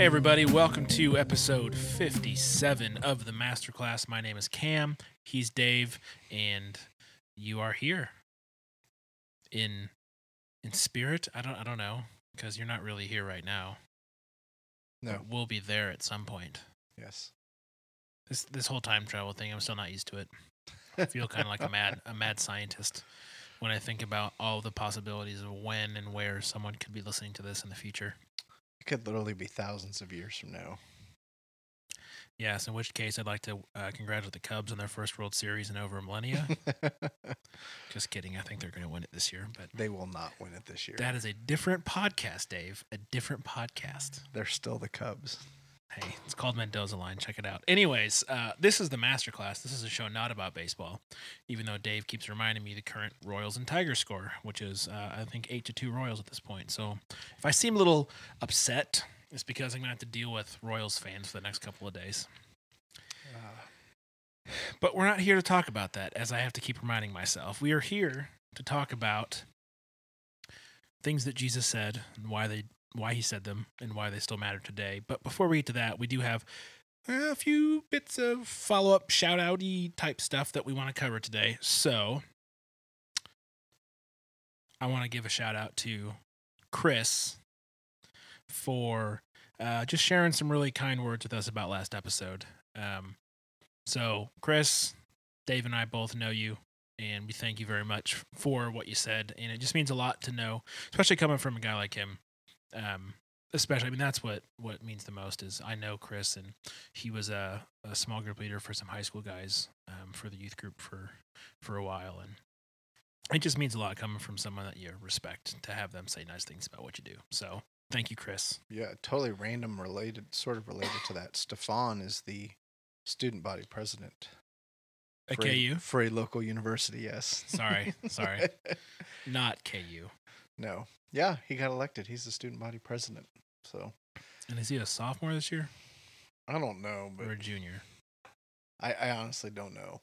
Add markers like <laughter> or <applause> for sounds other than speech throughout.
Hey, everybody, welcome to episode 57 of the Masterclass. My name is Cam, he's Dave, and you are here in in spirit. I don't I don't know because you're not really here right now. No. But we'll be there at some point. Yes. This this whole time travel thing, I'm still not used to it. I feel kind of like a <laughs> mad a mad scientist when I think about all the possibilities of when and where someone could be listening to this in the future. It could literally be thousands of years from now. Yes, in which case I'd like to uh, congratulate the Cubs on their first World Series in over a millennia. <laughs> Just kidding. I think they're going to win it this year, but they will not win it this year. that is a different podcast, Dave. A different podcast. They're still the Cubs. Hey, it's called Mendoza Line. Check it out. Anyways, uh, this is the masterclass. This is a show not about baseball, even though Dave keeps reminding me the current Royals and Tigers score, which is uh, I think eight to two Royals at this point. So if I seem a little upset, it's because I'm gonna have to deal with Royals fans for the next couple of days. Uh, But we're not here to talk about that, as I have to keep reminding myself. We are here to talk about things that Jesus said and why they why he said them and why they still matter today. But before we get to that, we do have a few bits of follow up shout outy type stuff that we want to cover today. So I want to give a shout out to Chris for uh, just sharing some really kind words with us about last episode. Um, so, Chris, Dave, and I both know you, and we thank you very much for what you said. And it just means a lot to know, especially coming from a guy like him. Um, especially, I mean, that's what what means the most is I know Chris, and he was a, a small group leader for some high school guys um, for the youth group for for a while, and it just means a lot coming from someone that you respect to have them say nice things about what you do. So, thank you, Chris. yeah, totally random related, sort of related to that. Stefan is the student body president At for a- KU, for a local university. Yes. Sorry, sorry. <laughs> not KU. No. Yeah, he got elected. He's the student body president. So And is he a sophomore this year I don't know, but or a junior? I, I honestly don't know.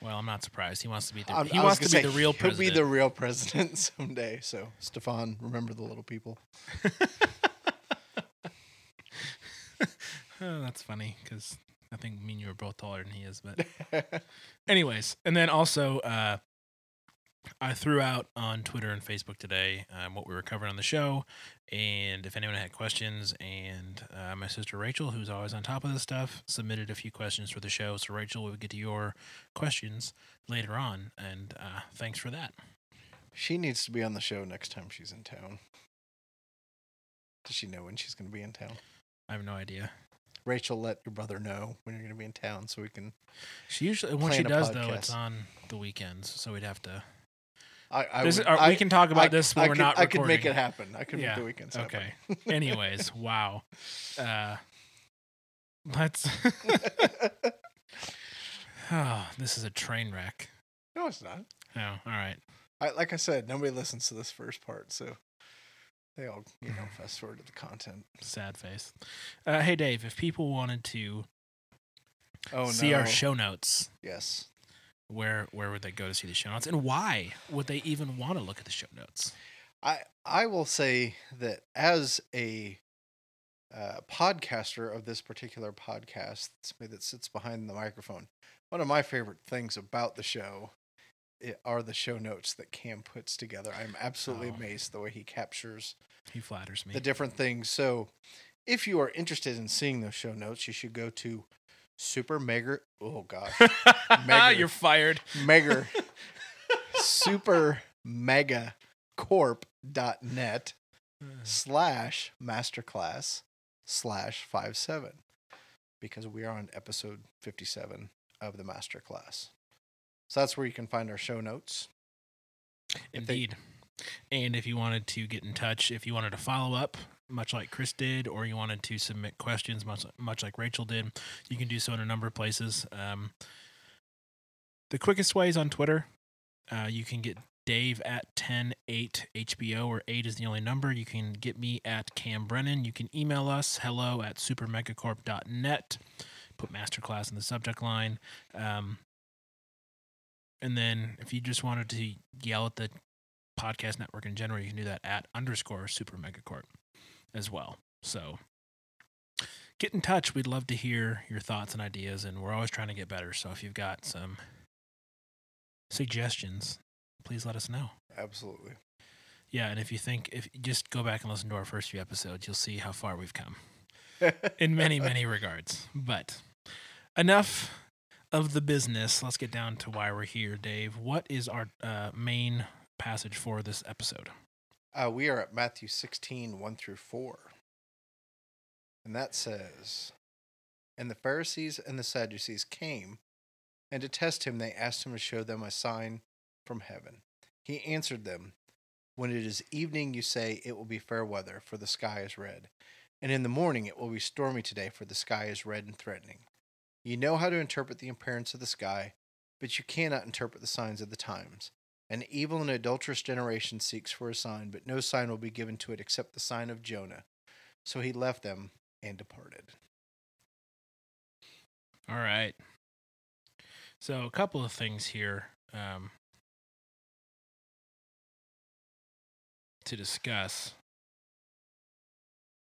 Well, I'm not surprised. He wants to be the I'm- he wants to be say, the real He'll be the real president <laughs> someday. So Stefan, remember the little people. <laughs> oh, that's funny because I think me and you are both taller than he is. But <laughs> anyways, and then also uh, I threw out on Twitter and Facebook today um, what we were covering on the show, and if anyone had questions, and uh, my sister Rachel, who's always on top of this stuff, submitted a few questions for the show. So Rachel, we'll get to your questions later on, and uh, thanks for that. She needs to be on the show next time she's in town. Does she know when she's going to be in town? I have no idea. Rachel, let your brother know when you're going to be in town so we can. She usually when she does though, it's on the weekends, so we'd have to. I, I, This would- or I- we can talk about I- this when we're could, not I could make it happen. I could Yeah, make the weekends happen. Okay. <laughs> <laughs> Anyways, wow. Uh, let's. oh, <laughs> this is a train wreck. no, it's not. Oh, all right. I, like I said, nobody listens to this first part, so they all, you know, fast forward to the content. Sad face. Uh, hey, Dave, if people wanted to Oh see no! our show notes, yes, where where would they go to see the show notes, and why would they even want to look at the show notes? I I will say that as a uh, podcaster of this particular podcast, somebody that sits behind the microphone, one of my favorite things about the show i- are the show notes that Cam puts together. I'm absolutely Oh. amazed the way he captures He flatters me. the different things. So, if you are interested in seeing those show notes, you should go to Super Mega. Oh gosh, <laughs> Mega. You're fired. Mega <laughs> Super Mega Corp.net uh-huh. slash masterclass slash five seven because we are on episode 57 of the masterclass. So that's where you can find our show notes. If they- Indeed. And if you wanted to get in touch, if you wanted to follow up, much like Chris did, or you wanted to submit questions, much much like Rachel did, you can do so in a number of places. Um, the quickest way is on Twitter. Uh, you can get Dave at 108HBO, or 8 is the only number. You can get me at Cam Brennan. You can email us hello at supermegacorp.net. Put masterclass in the subject line. Um, and then if you just wanted to yell at the podcast network in general, you can do that at underscore super megacorp as well. So get in touch. We'd love to hear your thoughts and ideas, and we're always trying to get better. So if you've got some suggestions, please let us know. Absolutely. Yeah, and if you think if you just go back and listen to our first few episodes, you'll see how far we've come <laughs> in many many regards. But enough of the business. Let's get down to why we're here, Dave. What is our uh, main passage for this episode? Uh, we are at Matthew 16, 1 through 4. And that says, And the Pharisees and the Sadducees came, and to test him, they asked him to show them a sign from heaven. He answered them, When it is evening, you say, It will be fair weather, for the sky is red. And in the morning, it will be stormy today, for the sky is red and threatening. You know how to interpret the appearance of the sky, but you cannot interpret the signs of the times. An evil and adulterous generation seeks for a sign, but no sign will be given to it except the sign of Jonah. So he left them and departed. All right. So a couple of things here um, to discuss.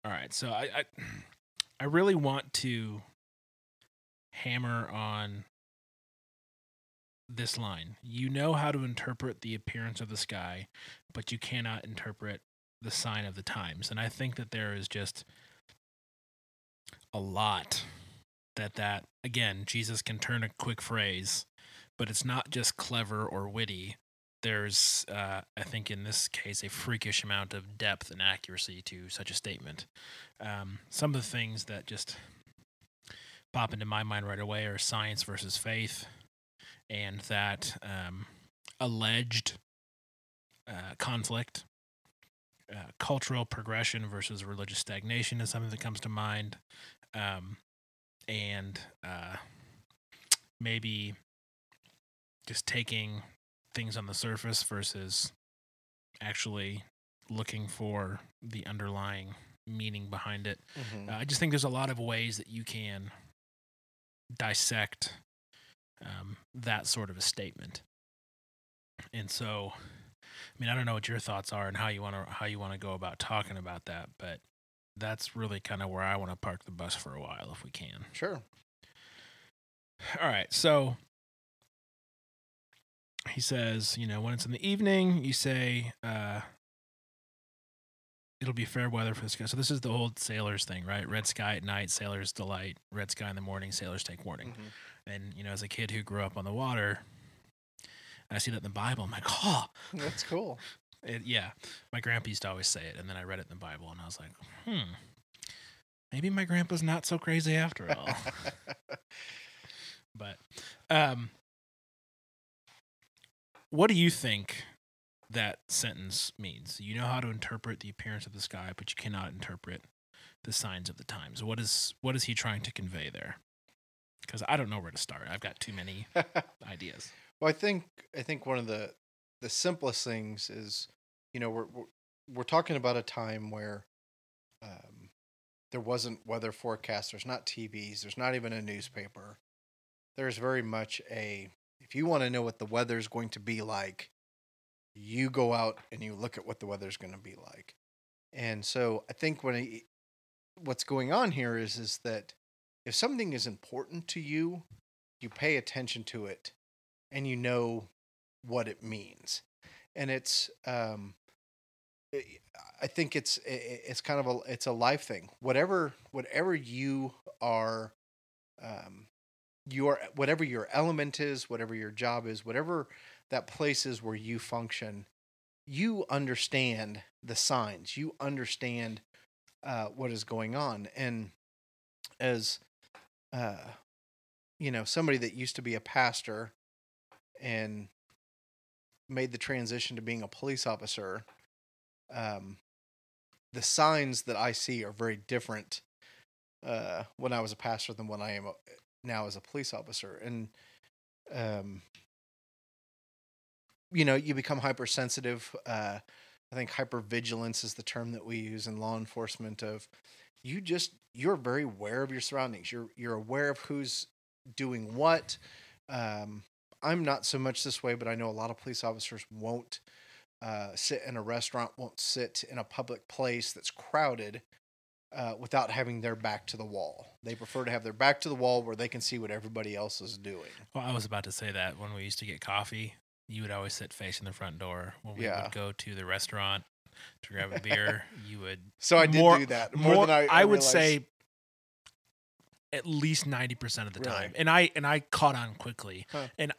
All right, so I, I <clears throat> I really want to hammer on this line. You know how to interpret the appearance of the sky, but you cannot interpret the sign of the times. And I think that there is just a lot that that again, Jesus can turn a quick phrase, but it's not just clever or witty. There's, uh, I think, in this case, a freakish amount of depth and accuracy to such a statement. Um, some of the things that just pop into my mind right away are science versus faith, and that um, alleged uh, conflict. Uh, cultural progression versus religious stagnation is something that comes to mind. Um, and uh, maybe just taking things on the surface versus actually looking for the underlying meaning behind it. Mm-hmm. Uh, I just think there's a lot of ways that you can dissect um, that sort of a statement. And so, I mean, I don't know what your thoughts are and how you want to how you want to go about talking about that, but that's really kind of where I want to park the bus for a while if we can. Sure. All right. So he says, you know, when it's in the evening, you say, uh, it'll be fair weather for the sky. So this is the old sailors thing, right? Red sky at night, sailors delight. Red sky in the morning, sailors take warning. Mhm. And, you know, as a kid who grew up on the water, I see that in the Bible. I'm like, <laughs> oh, That's cool. it, yeah. My grandpa used to always say it. And then I read it in the Bible and I was like, hmm, maybe my grandpa's not so crazy after all. <laughs> But um what do you think that sentence means? You know how to interpret the appearance of the sky, but you cannot interpret the signs of the times. What is what is he trying to convey there? Cuz I don't know where to start. I've got too many <laughs> ideas. Well, I think I think one of the the simplest things is, you know, we're we're, we're talking about a time where um, there wasn't weather forecast. There's not TVs. There's not even a newspaper. There's very much a if you want to know what the weather is going to be like, you go out and you look at what the weather is going to be like. And so I think when I, what's going on here is is that if something is important to you, you pay attention to it and you know what it means. And it's um i think it's it's kind of a it's a life thing. Whatever whatever you are um your whatever your element is whatever your job is whatever that place is where you function you understand the signs. You understand uh what is going on. And as uh you know somebody that used to be a pastor and made the transition to being a police officer, um, the signs that I see are very different uh, when I was a pastor than when I am now as a police officer. And, um, you know, you become hypersensitive. Uh, I think hypervigilance is the term that we use in law enforcement of you just you're very aware of your surroundings. You're you're aware of who's doing what. Um, I'm not so much this way, but I know a lot of police officers won't uh, sit in a restaurant, won't sit in a public place that's crowded uh, without having their back to the wall. They prefer to have their back to the wall where they can see what everybody else is doing. Well, I was about to say that when we used to get coffee, you would always sit facing the front door. When we Yeah. would go to the restaurant to grab a beer, <laughs> you would So I did More- do that more, than I. I, would realized. say at least 90% of the Really? time. And I and I caught on quickly. Huh. And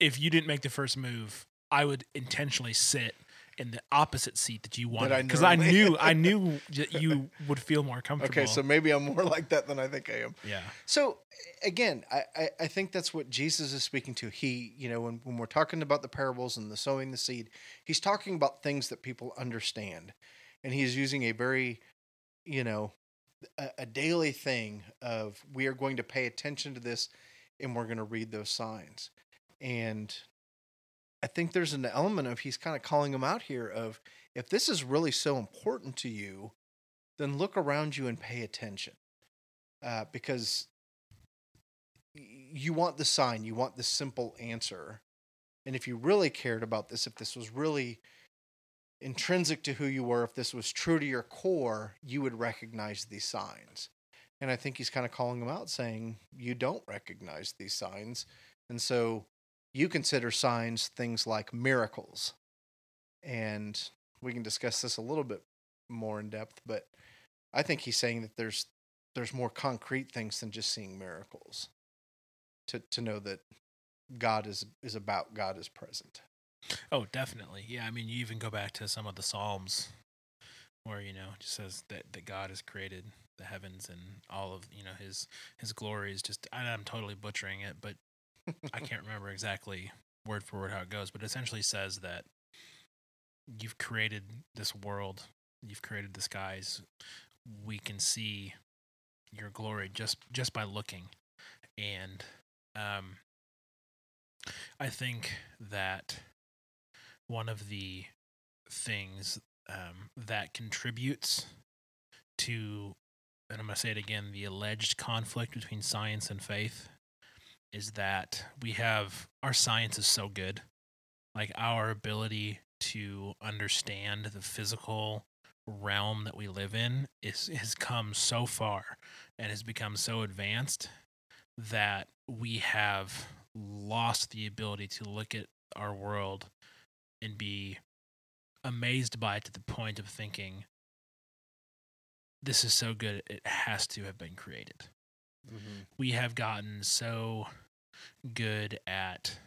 if you didn't make the first move, I would intentionally sit in the opposite seat that you wanted because I normally- knew <laughs> I knew that you would feel more comfortable. Okay, so maybe I'm more like that than I think I am. yeah. So again, I, I, I think that's what Jesus is speaking to. He, you know, when, when we're talking about the parables and the sowing the seed, he's talking about things that people understand. And he's using a very, you know, a, a daily thing of we are going to pay attention to this and we're going to read those signs. And I think there's an element of he's kind of calling them out here of if this is really so important to you, then look around you and pay attention. Uh, because you want the sign, you want the simple answer. And if you really cared about this, if this was really intrinsic to who you were, if this was true to your core, you would recognize these signs. And I think he's kind of calling them out, saying, You don't recognize these signs. And so you consider signs things like miracles. And we can discuss this a little bit more in depth, but I think he's saying that there's there's more concrete things than just seeing miracles. To to know that God is is about God is present. Oh, definitely. Yeah, I mean, you even go back to some of the Psalms where, you know, it just says that, that God has created the heavens and all of, you know, his his glory is just I'm totally butchering it, but I can't remember exactly word for word how it goes, but it essentially says that you've created this world, you've created the skies. We can see your glory just just by looking. And um I think that one of the things um, that contributes to, and I'm going to say it again, the alleged conflict between science and faith is that we have our science is so good. Like our ability to understand the physical realm that we live in is has come so far and has become so advanced that we have lost the ability to look at our world and be amazed by it to the point of thinking this is so good it has to have been created mm-hmm. we have gotten so good at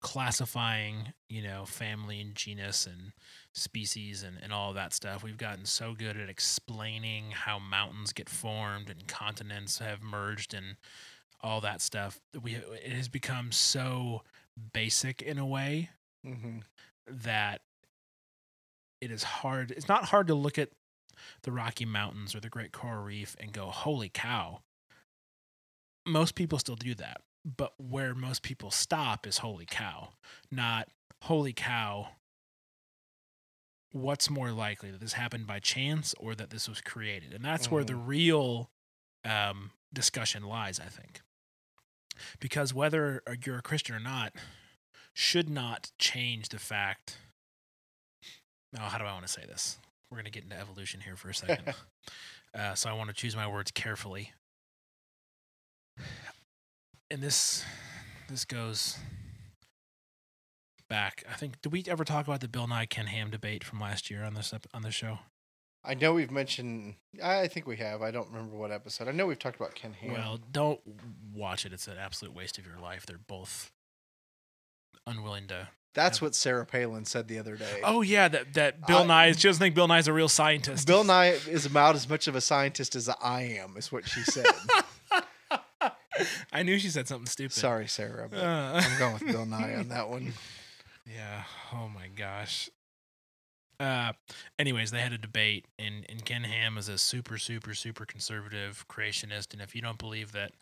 classifying, you know, family and genus and species and, and all that stuff. We've gotten so good at explaining how mountains get formed and continents have merged and all that stuff. We it has become so basic in a way Mm-hmm. that it is hard. It's not hard to look at the Rocky Mountains or the Great Coral Reef and go, "Holy cow!" Most people still do that, but where most people stop is "Holy cow," not "Holy cow." What's more likely that this happened by chance or that this was created? And that's where the real um, discussion lies, I think. Because whether you're a Christian or not, should not change the fact. Oh, how do I want to say this? We're going to get into evolution here for a second. <laughs> uh, so I want to choose my words carefully. And this, this goes back. I think. Did we ever talk about the Bill Nye Ken Ham debate from last year on this on this show? I know we've mentioned. I think we have. I don't remember what episode. I know we've talked about Ken Ham. Well, don't watch it. It's an absolute waste of your life. They're both unwilling to that's what Sarah Palin said the other day. Oh yeah, that that Bill I- Nye. She doesn't think Bill Nye's a real scientist. Bill Nye is about as much of a scientist as I am, is what she said. <laughs> <laughs> I knew she said something stupid. Sorry, Sarah, but Uh, I'm going with Bill Nye on <laughs> that one. yeah. Oh my gosh. Uh, anyways, they had a debate, and and Ken Ham is a super, super, super conservative creationist, and if you don't believe that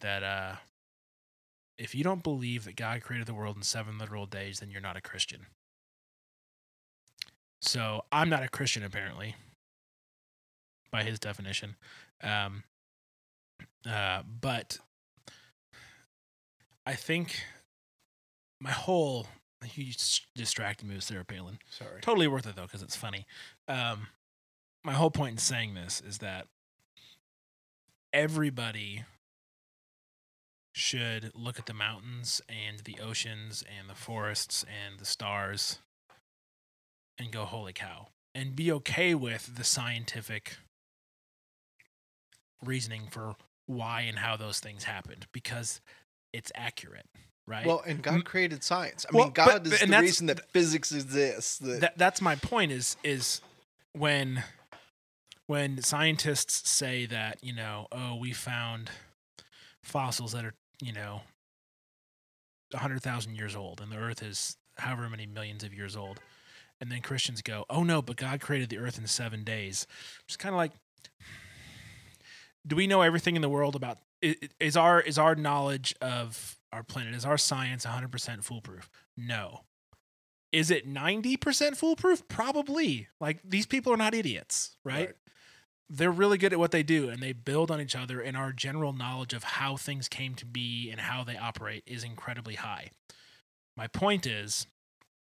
that uh, if you don't believe that God created the world in seven literal days, then you're not a Christian. So I'm not a Christian, apparently, by his definition. Um, uh, but I think my whole you distracted me with Sarah Palin. Sorry. Totally worth it though, because it's funny. Um, my whole point in saying this is that everybody should look at the mountains and the oceans and the forests and the stars and go, holy cow, and be okay with the scientific reasoning for why and how those things happened because it's accurate, right? Well, and God created science. I Well, mean, God but- is the reason that physics exists. That, that that's my point is is when when scientists say that you know oh we found fossils that are you know 100,000 years old and the earth is however many millions of years old and then Christians go oh no but God created the earth in 7 days it's kind of like do we know everything in the world about is our is our knowledge of our planet is our science 100% foolproof no is it 90% foolproof? Probably. Like these people are not idiots, right? Right. They're really good at what they do and they build on each other and our general knowledge of how things came to be and how they operate is incredibly high. My point is,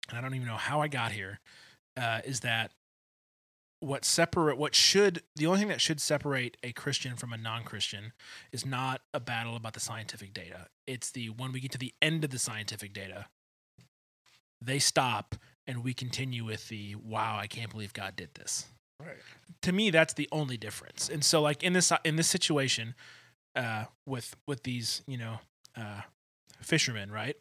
and I don't even know how I got here, uh, is that what separate what should the only thing that should separate a Christian from a non-Christian is not a battle about the scientific data. It's the when we get to the end of the scientific data, they stop and we continue with the wow i can't believe god did this. Right. to me that's the only difference. And so like in this in this situation uh with with these you know uh fishermen right?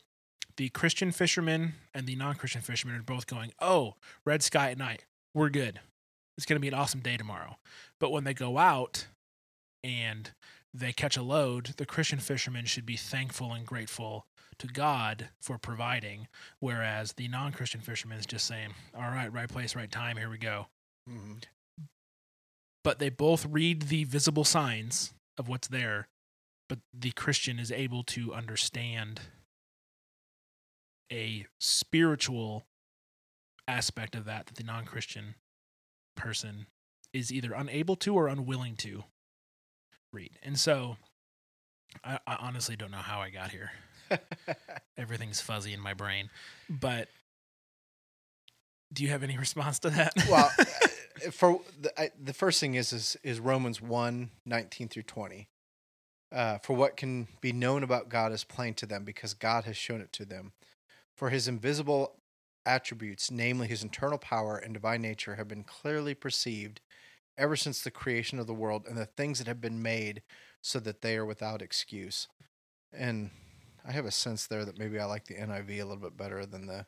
The christian fishermen and the non-christian fishermen are both going oh red sky at night. We're good it's going to be an awesome day tomorrow but when they go out and they catch a load the christian fishermen should be thankful and grateful to God for providing, whereas the non Christian fisherman is just saying, All right, right place, right time, here we go. Mhm. But they both read the visible signs of what's there, but the Christian is able to understand a spiritual aspect of that that the non Christian person is either unable to or unwilling to read. And so I, I honestly don't know how I got here. <laughs> Everything's fuzzy in my brain. But do you have any <laughs> response to that? well, <laughs> uh, for the, I, the first thing is, is is Romans 1, 19 through 20. Uh, for what can be known about God is plain to them because God has shown it to them. For his invisible attributes, namely his internal power and divine nature, have been clearly perceived ever since the creation of the world and the things that have been made so that they are without excuse. And I have a sense there that maybe I like the NIV a little bit better than the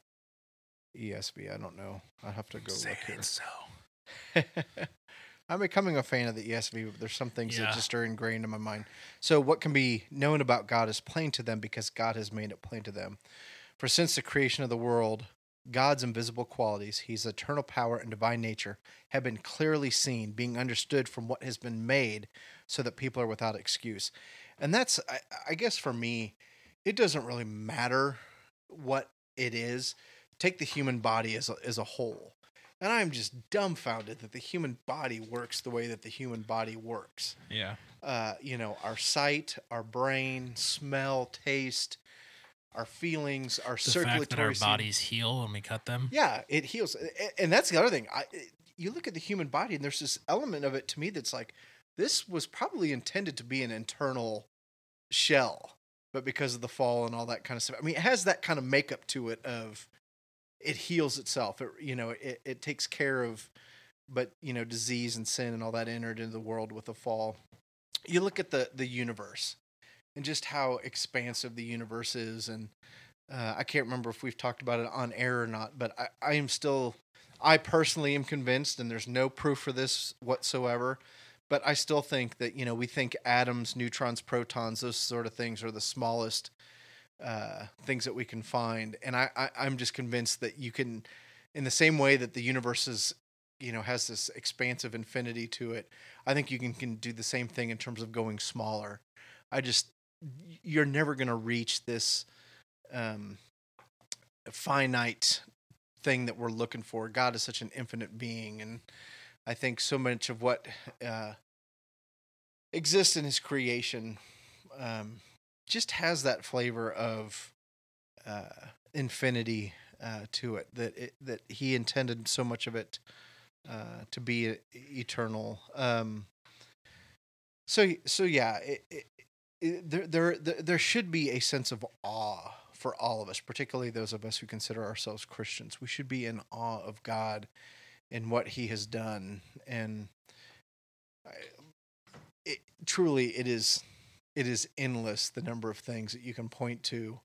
ESV. I don't know. I have to go Say look it here. so. <laughs> I'm becoming a fan of the ESV, but there's some things Yeah. that just are ingrained in my mind. So, what can be known about God is plain to them because God has made it plain to them. For since the creation of the world, God's invisible qualities, his eternal power and divine nature, have been clearly seen, being understood from what has been made, so that people are without excuse. And that's, I, I guess, for me, it doesn't really matter what it is. Take the human body as a, as a whole. And I'm just dumbfounded that the human body works the way that the human body works. Yeah. Uh, you know, our sight, our brain, smell, taste, our feelings, our The circulatory fact that our system. bodies heal when we cut them. Yeah, it heals, and that's the other thing. I, you look at the human body, and there's this element of it to me that's like this was probably intended to be an internal shell, but because of the fall and all that kind of stuff, I mean, it has that kind of makeup to it of it heals itself. It, you know, it, it takes care of, but you know, disease and sin and all that entered into the world with the fall. You look at the the universe and just how expansive the universe is, and uh, I can't remember if we've talked about it on air or not, but I, I am still, I personally am convinced, and there's no proof for this whatsoever. But I still think that you know we think atoms, neutrons, protons, those sort of things are the smallest uh, things that we can find, and I, I I'm just convinced that you can, in the same way that the universe is, you know, has this expansive infinity to it. I think you can can do the same thing in terms of going smaller. I just you're never going to reach this um, finite thing that we're looking for. God is such an infinite being, and I think so much of what uh, exists in His creation um, just has that flavor of uh, infinity uh, to it. That it, that He intended so much of it uh, to be eternal. Um, So so yeah, it, there, there there should be a sense of awe for all of us, particularly those of us who consider ourselves Christians. We should be in awe of God and what He has done, and it, truly, it is it is endless the number of things that you can point to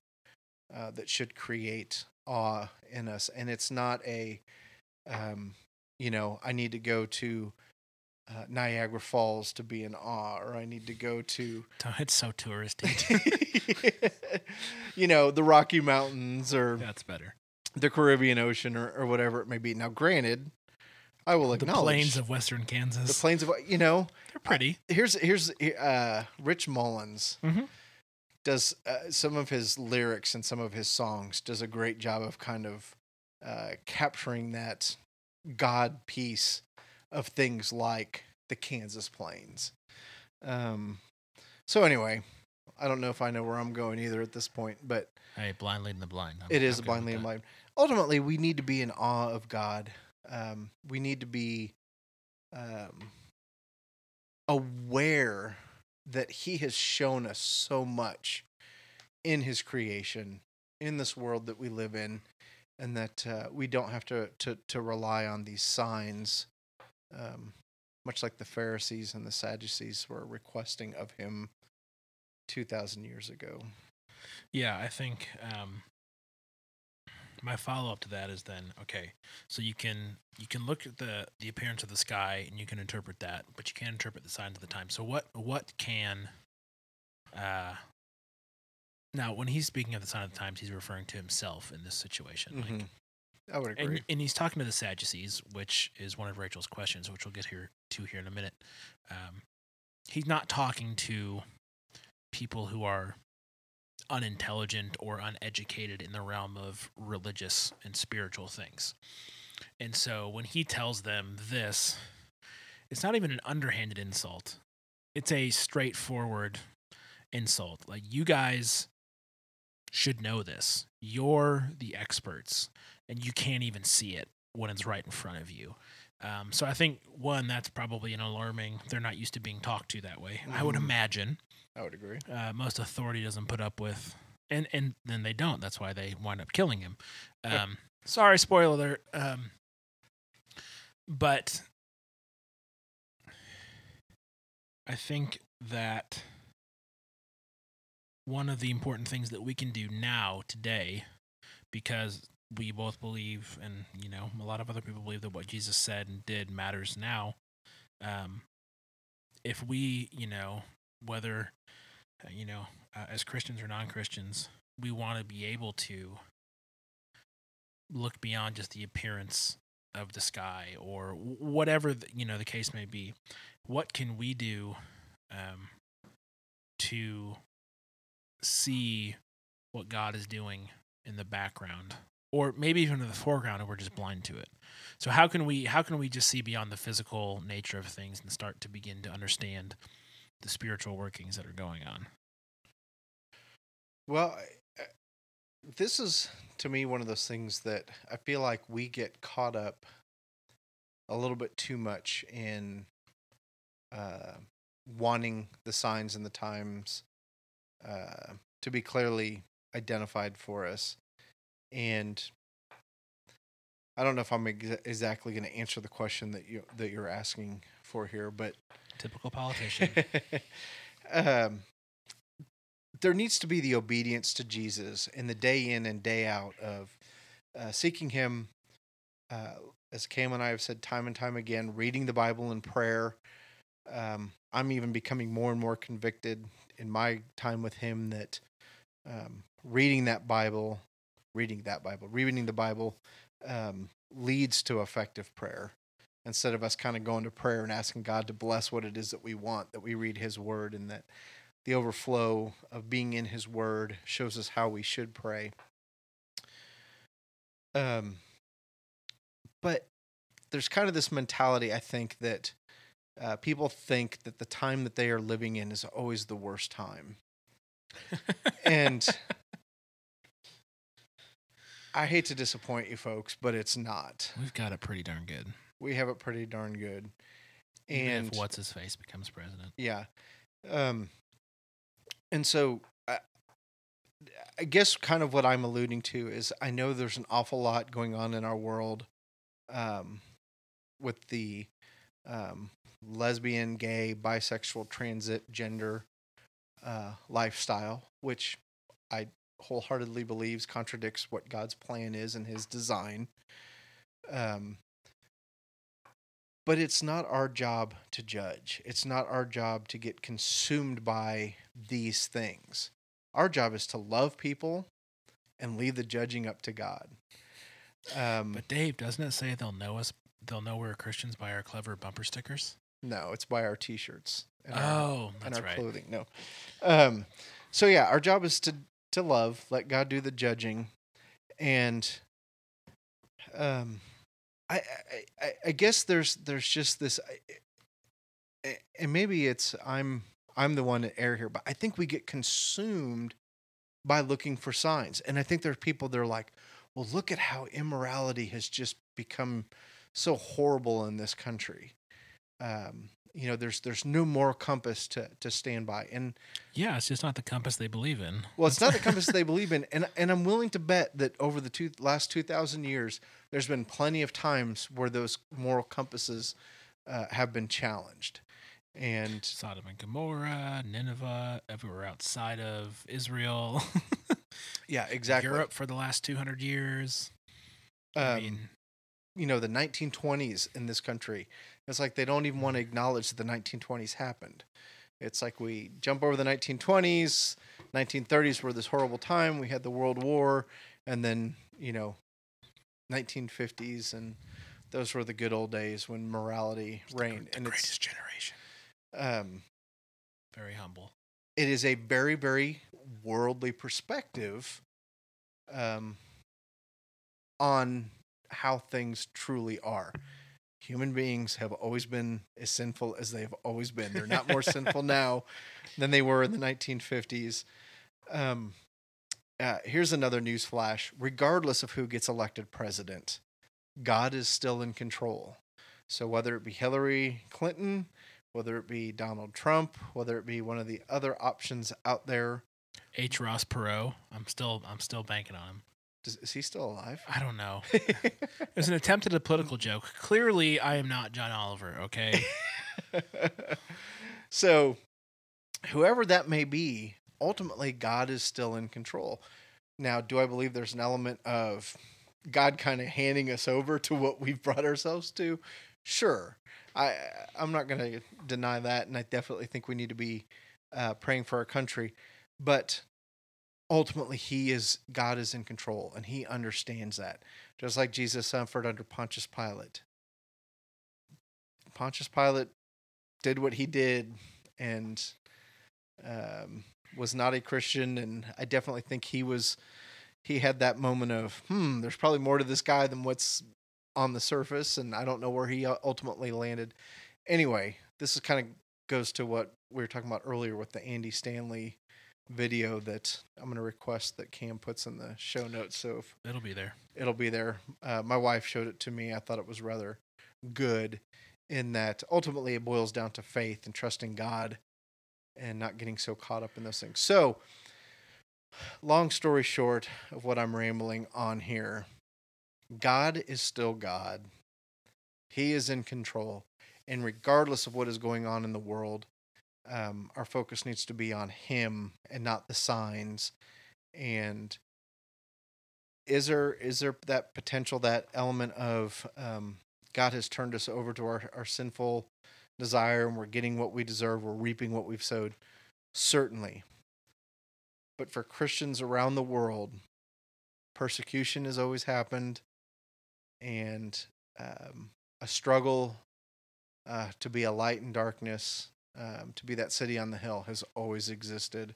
uh, that should create awe in us, and it's not a um, you know I need to go to uh, Niagara Falls to be in awe, or I need to go to, <laughs> It's so touristy. <laughs> <laughs> you know, the Rocky Mountains or That's better. the Caribbean Ocean or, or whatever it may be. Now, granted, I will acknowledge The plains of western Kansas. the plains of you know. They're pretty. Here's here's uh, Rich Mullins Mhm. does uh, some of his lyrics and some of his songs does a great job of kind of uh, capturing that God piece of things like the Kansas plains. Um, so anyway, I don't know if I know where I'm going either at this point, but Hey, blind leading the blind. I'm- it is a blind leading blind. Ultimately, we need to be in awe of God. Um, we need to be um, aware that He has shown us so much in His creation, in this world that we live in, and that uh, we don't have to, to to rely on these signs, um, much like the Pharisees and the Sadducees were requesting of Him two thousand years ago. Yeah, I think um, my follow up to that is then okay. So you can you can look at the the appearance of the sky and you can interpret that, but you can't interpret the signs of the time. So what what can uh now when he's speaking of the sign of the times, he's referring to himself in this situation. Like, Mhm. I would agree. and, and he's talking to the Sadducees, which is one of Rachel's questions, which we'll get here to here in a minute. Um, he's not talking to people who are unintelligent or uneducated in the realm of religious and spiritual things. And so when he tells them this, it's not even an underhanded insult. It's a straightforward insult. Like you guys should know this. You're the experts and you can't even see it when it's right in front of you. Um, so I think one, that's probably an alarming. They're not used to being talked to that way. I would Mhm. imagine I would agree. uh, most authority doesn't put up with, and and then they don't. That's why they wind up killing him. Um, sorry, spoiler alert. Um, but I think that one of the important things that we can do now today, because we both believe, and you know, a lot of other people believe that what Jesus said and did matters now. Um, if we, you know, whether uh, you know, uh, as Christians or non Christians, we want to be able to look beyond just the appearance of the sky or whatever the, you know the case may be. What can we do um, to see what God is doing in the background, or maybe even in the foreground, and we're just blind to it? So how can we how can we just see beyond the physical nature of things and start to begin to understand the spiritual workings that are going on? Well, this is to me one of those things that I feel like we get caught up a little bit too much in uh, wanting the signs and the times uh, to be clearly identified for us. And I don't know if I'm ex- exactly going to answer the question that you that you're asking for here, but Typical <laughs> politician. um, there needs to be the obedience to Jesus in the day in and day out of uh, seeking Him, uh, as Cam and I have said time and time again, reading the Bible in prayer. Um, I'm even becoming more and more convicted in my time with Him that um, reading that Bible, reading that Bible, reading the Bible um, leads to effective prayer instead of us kind of going to prayer and asking God to bless what it is that we want, that we read His Word and that the overflow of being in His Word shows us how we should pray. Um, but there's kind of this mentality, I think, that uh, people think that the time that they are living in is always the worst time. <laughs> And I hate to disappoint you folks, but it's not We've got it pretty darn good. we have it pretty darn good. Even and if what's his face becomes president. Yeah. Um, and so I, I guess kind of what I'm alluding to is I know there's an awful lot going on in our world um, with the um, lesbian, gay, bisexual, transit, gender uh, lifestyle, which I wholeheartedly believes contradicts what God's plan is and his design. Um, but it's not our job to judge. It's not our job to get consumed by these things. Our job is to love people and leave the judging up to God. Um, But Dave, doesn't it say they'll know us? They'll know we're Christians by our clever bumper stickers. no, it's by our T-shirts and our, Oh, and that's our right. clothing. No, um, so yeah, our job is to to love, let God do the judging, and um, I I, I, guess there's there's just this, and maybe it's I'm I'm the one to err here, but I think we get consumed by looking for signs, and I think there are people that are like, well, look at how immorality has just become so horrible in this country. Um, you know, there's there's no moral compass to to stand by, and Yeah, it's just not the compass they believe in. well, it's not the compass <laughs> they believe in, and and I'm willing to bet that over the two, last two thousand years, there's been plenty of times where those moral compasses uh, have been challenged, and Sodom and Gomorrah, Nineveh, everywhere outside of Israel, <laughs> yeah, exactly. Europe for the last 200 years. um, I mean, you know, the 1920s in this country. It's like they don't even want to acknowledge that the 1920s happened. It's like we jump over the 1920s, 1930s were this horrible time. We had the World War, and then you know, 1950s, and those were the good old days when morality the reigned. the and it's greatest generation. um, Very humble. it is a very very worldly perspective um, on how things truly are human beings have always been as sinful as they've always been they're not more <laughs> sinful now than they were in the 1950s um, uh, here's another news flash regardless of who gets elected president god is still in control so whether it be hillary clinton whether it be Donald Trump, whether it be one of the other options out there. H. Ross Perot. I'm still I'm still banking on him. Does, is he still alive? I don't know. <laughs> It was an attempt at a political joke. Clearly, I am not John Oliver. Okay. <laughs> so, whoever that may be, ultimately, God is still in control. Now, do I believe there's an element of God kind of handing us over to what we've brought ourselves to? Sure. I I'm not going to deny that, and I definitely think we need to be uh, praying for our country, but ultimately, He is God is in control, and He understands that. Just like Jesus suffered under Pontius Pilate. Pontius Pilate did what he did, and um, was not a Christian, and I definitely think he was. He had that moment of, hmm, there's probably more to this guy than what's on the surface, and I don't know where he ultimately landed. Anyway, this is kind of goes to what we were talking about earlier with the Andy Stanley video that I'm going to request that Cam puts in the show notes. So if It'll be there. it'll be there. Uh, my wife showed it to me. I thought it was rather good in that ultimately it boils down to faith and trusting God and not getting so caught up in those things. So, long story short of what I'm rambling on here, God is still God. He is in control. And regardless of what is going on in the world, um, our focus needs to be on Him and not the signs. And is there is there that potential that element of um, God has turned us over to our, our sinful desire and we're getting what we deserve, we're reaping what we've sowed? Certainly. But for Christians around the world, persecution has always happened and um, a struggle uh, to be a light in darkness, um, to be that city on the hill has always existed.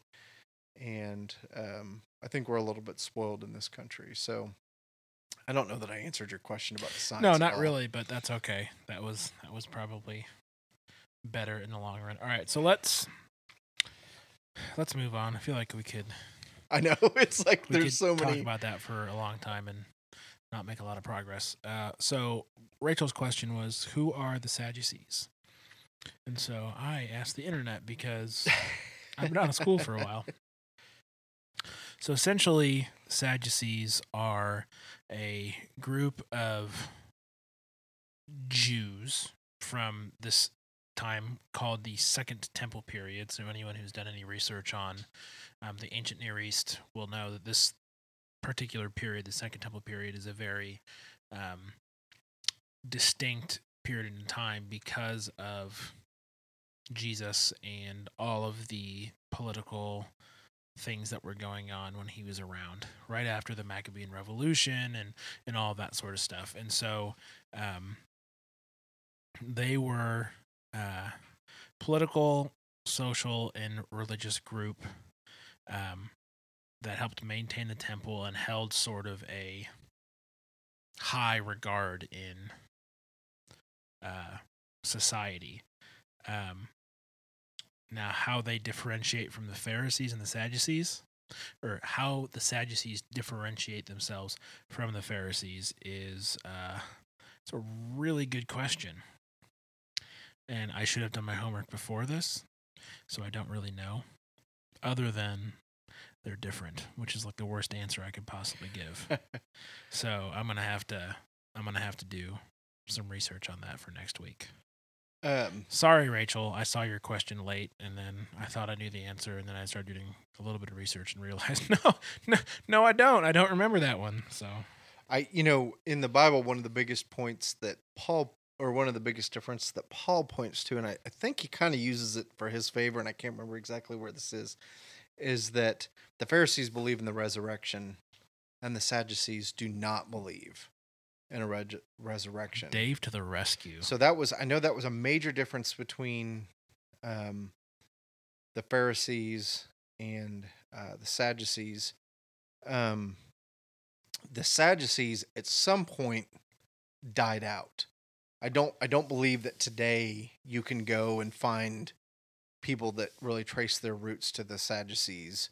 And um, I think we're a little bit spoiled in this country. So I don't know that I answered your question about the signs. No, not really, but that's okay. That was that was probably better in the long run. All right, so let's let's move on. I feel like we could I know. <laughs> It's like there's so talk many. about that for a long time and not make a lot of progress. Uh, so Rachel's question was, "Who are the Sadducees?" And so I asked the internet because I've been out of school for a while. So essentially, Sadducees are a group of Jews from this time called the Second Temple period. So anyone who's done any research on um, the ancient Near East will know that this particular period, the Second Temple period, is a very um, distinct period in time because of Jesus and all of the political things that were going on when he was around right after the Maccabean Revolution and and all that sort of stuff. And so um, they were uh, political, social, and religious group um, that helped maintain the temple and held sort of a high regard in uh, society. Um, now, how they differentiate from the Pharisees and the Sadducees, or how the Sadducees differentiate themselves from the Pharisees, is uh, it's a really good question. And I should have done my homework before this, so I don't really know, other than they're different, which is like the worst answer I could possibly give. <laughs> so I'm gonna have to I'm gonna have to do some research on that for next week. um, Sorry, Rachel. I saw your question late, and then I thought I knew the answer, and then I started doing a little bit of research and realized <laughs> no, no, no, I don't. I don't remember that one. So I, you know, in the Bible, one of the biggest points that Paul, or one of the biggest difference that Paul points to, and I, I think he kind of uses it for his favor, and I can't remember exactly where this is, is that the Pharisees believe in the resurrection, and the Sadducees do not believe in a reg- resurrection. Dave to the rescue. So that was, I know that was a major difference between um, the Pharisees and uh, the Sadducees. Um, the Sadducees at some point died out. I don't, I don't believe that today you can go and find people that really trace their roots to the Sadducees,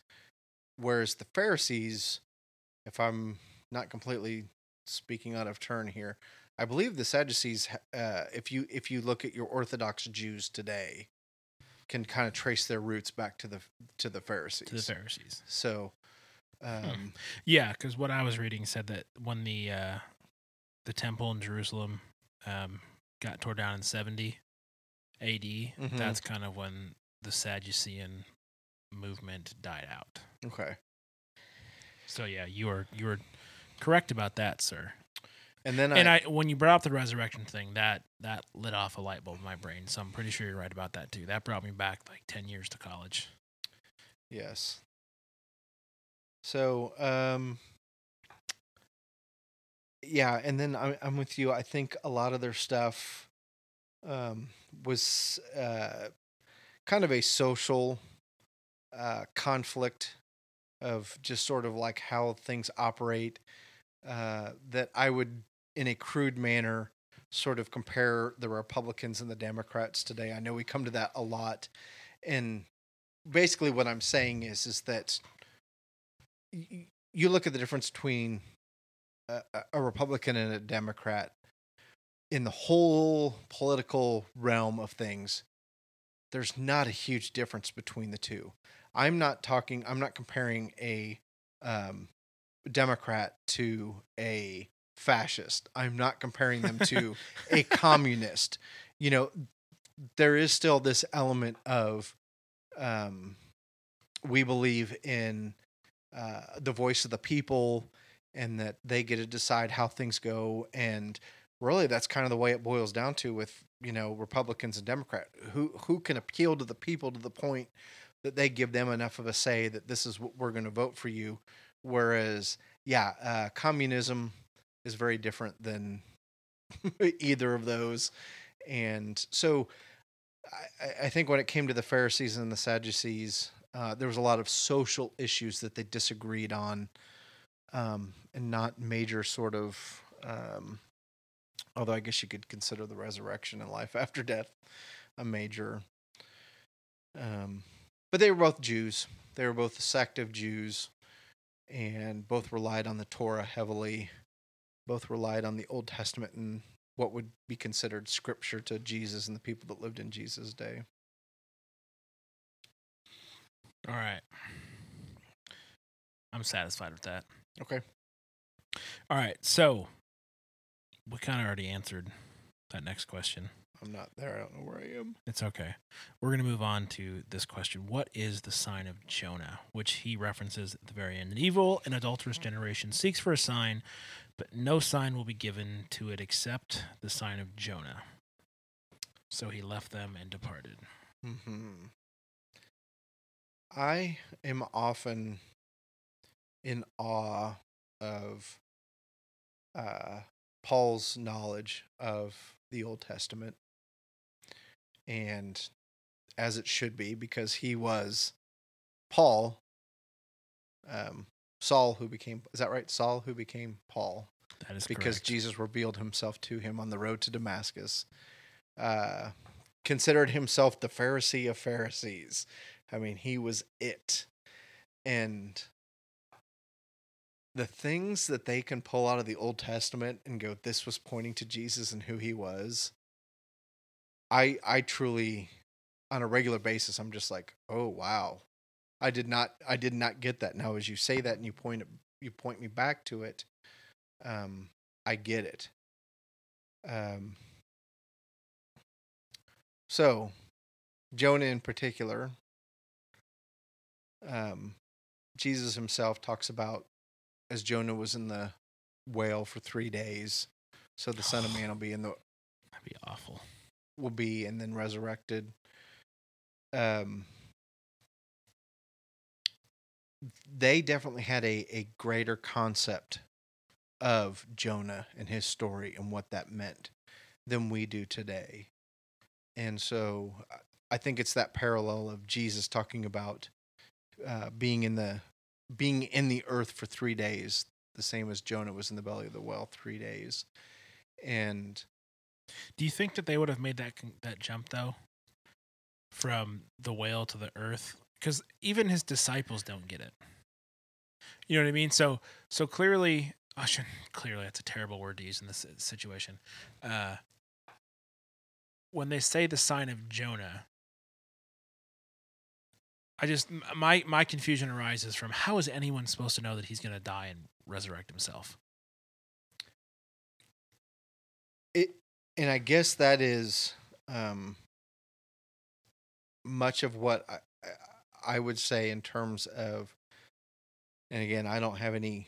whereas the Pharisees, if I'm not completely speaking out of turn here, I believe the Sadducees, uh, if you if you look at your Orthodox Jews today, can kind of trace their roots back to the to the Pharisees. to the Pharisees. So, um, Yeah, because what I was reading said that when the uh, the temple in Jerusalem um, got tore down in 70 A.D., Mhm. that's kind of when the Sadducean movement died out. okay. So yeah, you are you are correct about that, sir. And then And I, I, when you brought up the resurrection thing, that that lit off a light bulb in my brain. So I'm pretty sure you're right about that too. That brought me back like ten years to college. yes. So, um, yeah, and then I'm I'm with you. I think a lot of their stuff um, was uh, kind of a social uh, conflict of just sort of like how things operate. Uh, that I would, in a crude manner, sort of compare the Republicans and the Democrats today. I know we come to that a lot, and basically what I'm saying is is that you look at the difference between a- a Republican and a Democrat in the whole political realm of things. There's not a huge difference between the two. I'm not talking. I'm not comparing a um, Democrat to a fascist. I'm not comparing them to a <laughs> communist. You know, there is still this element of um, we believe in uh, the voice of the people and that they get to decide how things go. And really, that's kind of the way it boils down to with you know Republicans and Democrat who who can appeal to the people to the point that they give them enough of a say that this is what we're going to vote for you. Whereas, yeah, uh, communism is very different than <laughs> either of those. And so I- I, think when it came to the Pharisees and the Sadducees, uh, there was a lot of social issues that they disagreed on, um, and not major sort of. Um, although I guess you could consider the resurrection and life <laughs> after death a major. Um, but they were both Jews. They were both a sect of Jews, and both relied on the Torah heavily. Both relied on the Old Testament and what would be considered scripture to Jesus and the people that lived in Jesus' day. All right. I'm satisfied with that. Okay. All right. So we kind of already answered that next question. I'm not there. I don't know where I am. It's okay. We're going to move on to this question. What is the sign of Jonah? Which he references at the very end. An evil and adulterous generation seeks for a sign, but no sign will be given to it except the sign of Jonah. So he left them and departed. Mm-hmm. I am often in awe of uh, Paul's knowledge of the Old Testament, and as it should be, because he was Paul, um, Saul, who became is that right? Saul, who became Paul, That is because correct. Jesus revealed himself to him on the road to Damascus. Uh, considered himself the Pharisee of Pharisees. I mean, he was it. And the things that they can pull out of the Old Testament and go, this was pointing to Jesus and who he was. I I truly on a regular basis, I'm just like, oh wow. I did not I did not get that. Now as you say that and you point it you point me back to it, um, I get it. Um, so, Jonah in particular, um, Jesus himself talks about as Jonah was in the whale for three days, so the Son of Man <sighs> will be in the That'd be awful. Will be and then resurrected. Um, they definitely had a, a greater concept of Jonah and his story and what that meant than we do today. And so I- I think it's that parallel of Jesus talking about uh, being in the being in the earth for three days, the same as Jonah was in the belly of the whale three days. And Do you think that they would have made that that jump though, from the whale to the earth? Because even his disciples don't get it. You know what I mean? So so clearly, <laughs> I should clearly that's a terrible word to use in this situation. Uh, when they say the sign of Jonah, I just my my confusion arises from how is anyone supposed to know that he's going to die and resurrect himself? it and i guess that is um much of what I, I- would say in terms of and again i don't have any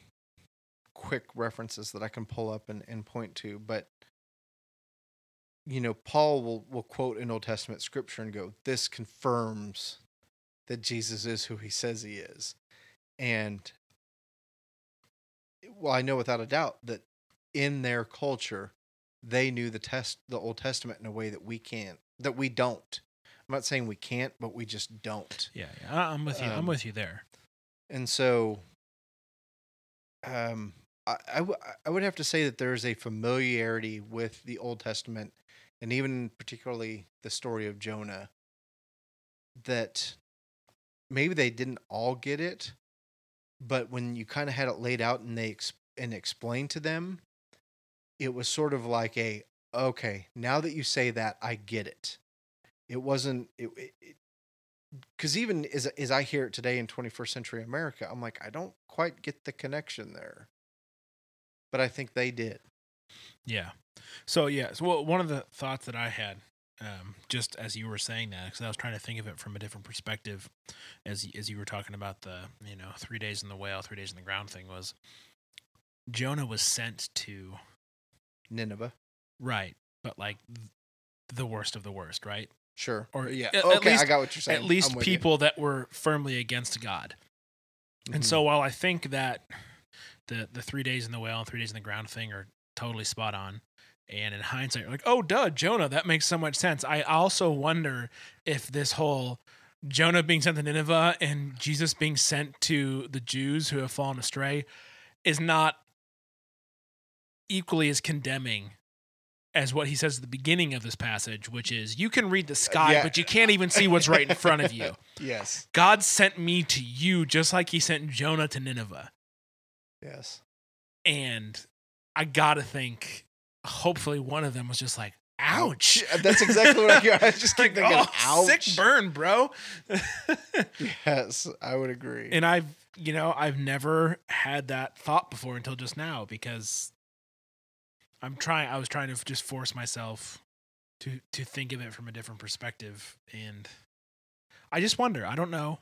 quick references that i can pull up and, and point to but you know paul will, will quote an old testament scripture and go this confirms that jesus is who he says he is. And well i know without a doubt that in their culture they knew the test the Old Testament in a way that we can't that we don't. I'm not saying we can't, but we just don't. Yeah, yeah I'm with you. I'm Um, with you there. And so um I, I, w- I would have to say that there's a familiarity with the Old Testament and even particularly the story of Jonah that maybe they didn't all get it, but when you kind of had it laid out and they ex- and explained to them, it was sort of like a okay, now that you say that, I get it. It wasn't it. because even as as I hear it today in 21st century America, I'm like, I don't quite get the connection there, but I think they did. Yeah. So yeah. So well, one of the thoughts that I had, um, just as you were saying that, because I was trying to think of it from a different perspective, as as you were talking about the you know three days in the whale, three days in the ground thing was, Jonah was sent to Nineveh, right, but like th- the worst of the worst, right? sure, Or yeah, at- at okay, I got what you're saying. At least I'm you. people that were firmly against God. And Mhm. so while I think that the the three days in the whale and three days in the ground thing are totally spot on, and in hindsight, you're like, oh, duh, Jonah, that makes so much sense. I also wonder if this whole Jonah being sent to Nineveh and Jesus being sent to the Jews who have fallen astray is not equally as condemning as what he says at the beginning of this passage, which is you can read the uh, sky, yeah. but you can't even see what's right in front of you. <laughs> yes, God sent me to you just like he sent Jonah to Nineveh. yes, And I gotta think hopefully one of them was just like, ouch. That's exactly what I hear. I just <laughs> keep Like, thinking, "Oh, ouch. sick burn, bro. <laughs> Yes, I would agree. and I've, you know, I've never had that thought before until just now because I'm trying, I was trying to just force myself to, to think of it from a different perspective. And I just wonder, I don't know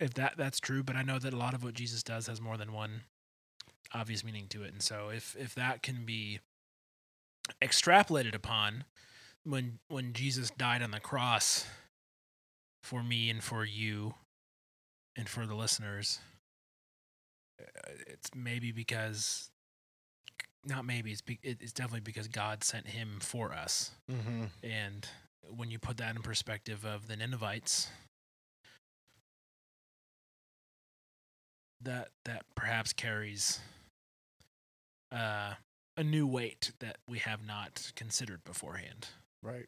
if that that's true, but I know that a lot of what Jesus does has more than one obvious meaning to it. And so if, if that can be extrapolated upon when, when Jesus died on the cross for me and for you and for the listeners, uh, it's maybe because, not maybe, it's, be, it's definitely because God sent him for us. hmm And when you put that in perspective of the Ninevites, that that perhaps carries uh, a new weight that we have not considered beforehand. Right.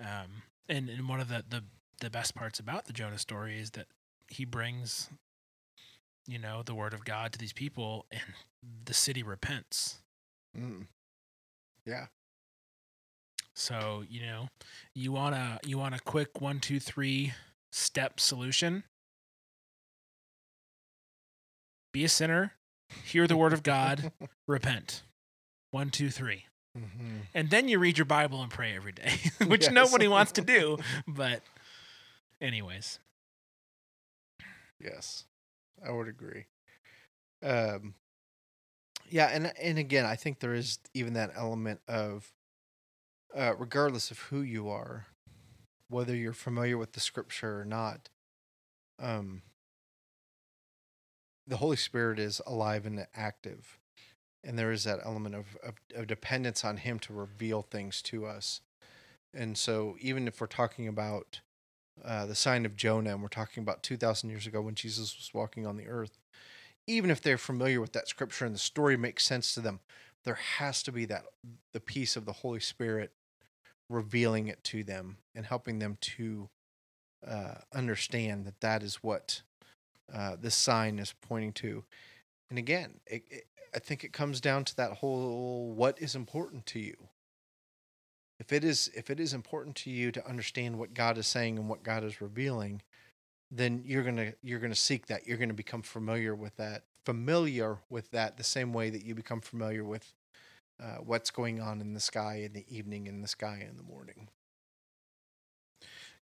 Um, and and one of the, the the best parts about the Jonah story is that he brings, you know, the word of God to these people, and the city repents. Mm. Yeah. So you know, you want a you want a quick one two three step solution. Be a sinner, hear the word of God, <laughs> repent. One two three, hmm and then you read your Bible and pray every day, <laughs> which Yes. nobody wants to do. <laughs> But, anyways, Yes, I would agree. Um, yeah, and and again, I think there is even that element of, uh, regardless of who you are, whether you're familiar with the scripture or not, um, the Holy Spirit is alive and active, and there is that element of, of of dependence on Him to reveal things to us, and so even if we're talking about uh, the sign of Jonah, and we're talking about 2,000 years ago when Jesus was walking on the earth, even if they're familiar with that scripture and the story makes sense to them, there has to be that the piece of the Holy Spirit revealing it to them and helping them to uh, understand that that is what uh, this sign is pointing to. And again, it, it, I think it comes down to that whole what is important to you if it is if it is important to you to understand what God is saying and what God is revealing, then you're gonna you're gonna seek that. You're gonna become familiar with that, familiar with that, the same way that you become familiar with uh, what's going on in the sky in the evening, in the sky in the morning.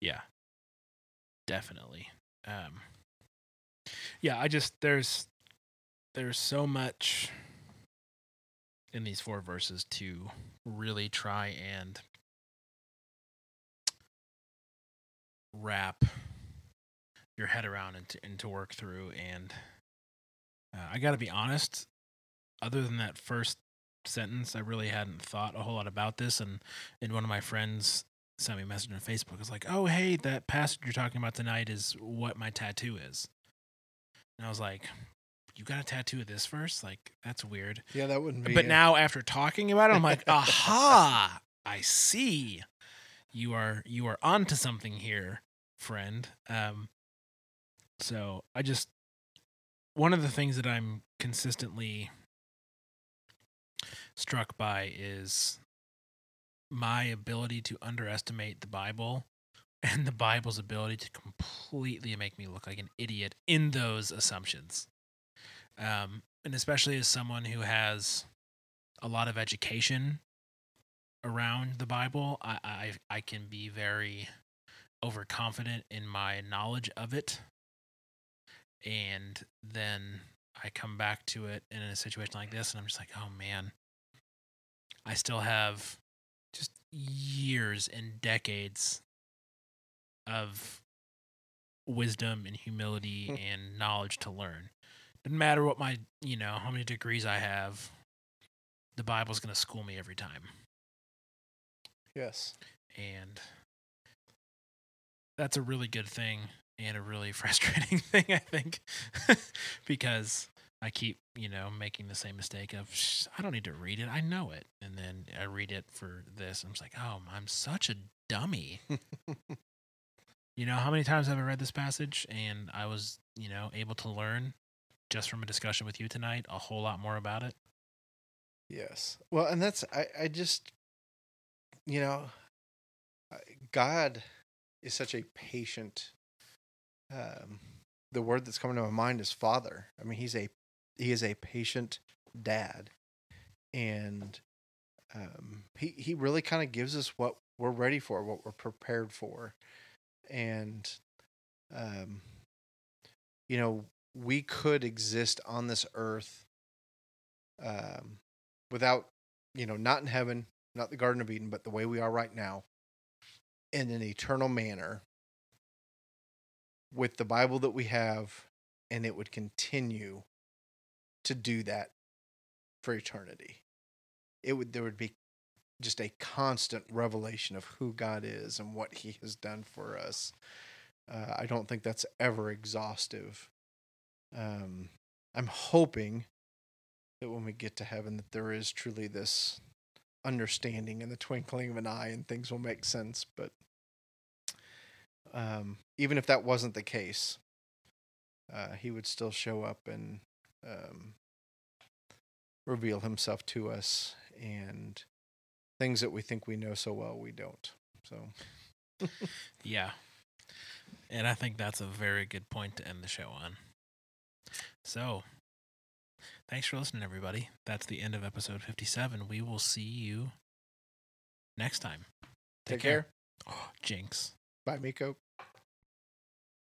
yeah, definitely. Um, yeah, I just there's there's so much in these four verses to really try and wrap your head around and to, and to work through. And uh, I got to be honest, other than that first sentence, I really hadn't thought a whole lot about this. And, and one of my friends sent me a message on Facebook. It's like, oh, hey, that passage you're talking about tonight is what my tattoo is. And I was like, you got a tattoo of this verse? Like, that's weird. Yeah, that wouldn't be. But now after talking about it, I'm like, <laughs> aha, I see. You are you are onto something here, friend. Um so I just one of the things that I'm consistently struck by is my ability to underestimate the Bible <laughs> and the Bible's ability to completely make me look like an idiot in those assumptions. Um, and especially as someone who has a lot of education around the Bible, I, I I can be very overconfident in my knowledge of it, and then I come back to it in a situation like this, and I'm just like, oh man, I still have just years and decades of wisdom and humility hmm. and knowledge to learn. Doesn't matter what my, you know, how many degrees I have, the Bible's going to school me every time. yes, And that's a really good thing and a really <laughs> frustrating thing, I think, <laughs> because I keep, you know, making the same mistake of, I don't need to read it. I know it. And then I read it for this. I'm just like, oh, I'm such a dummy. You know, how many times have I read this passage and I was, you know, able to learn just from a discussion with you tonight a whole lot more about it? Yes. Well, and that's I I just you know God is such a patient um the word that's coming to my mind is father. I mean, he's a he is a patient dad. And um he he really kind of gives us what we're ready for, what we're prepared for. And um you know, we could exist on this earth um without you know not in heaven not the garden of eden but the way we are right now in an eternal manner with the bible that we have and it would continue to do that for eternity. It would there would be just a constant revelation of who god is and what he has done for us. Uh, i don't think that's ever exhaustive. Um, i'm hoping that when we get to heaven that there is truly this understanding in the twinkling of an eye and things will make sense but um, even if that wasn't the case uh, he would still show up and um, reveal himself to us and things that we think we know so well we don't so <laughs> Yeah. And I think that's a very good point to end the show on. So, thanks for listening, everybody. That's the end of episode 57. We will see you next time. take care <gasps> Jinx. Bye miko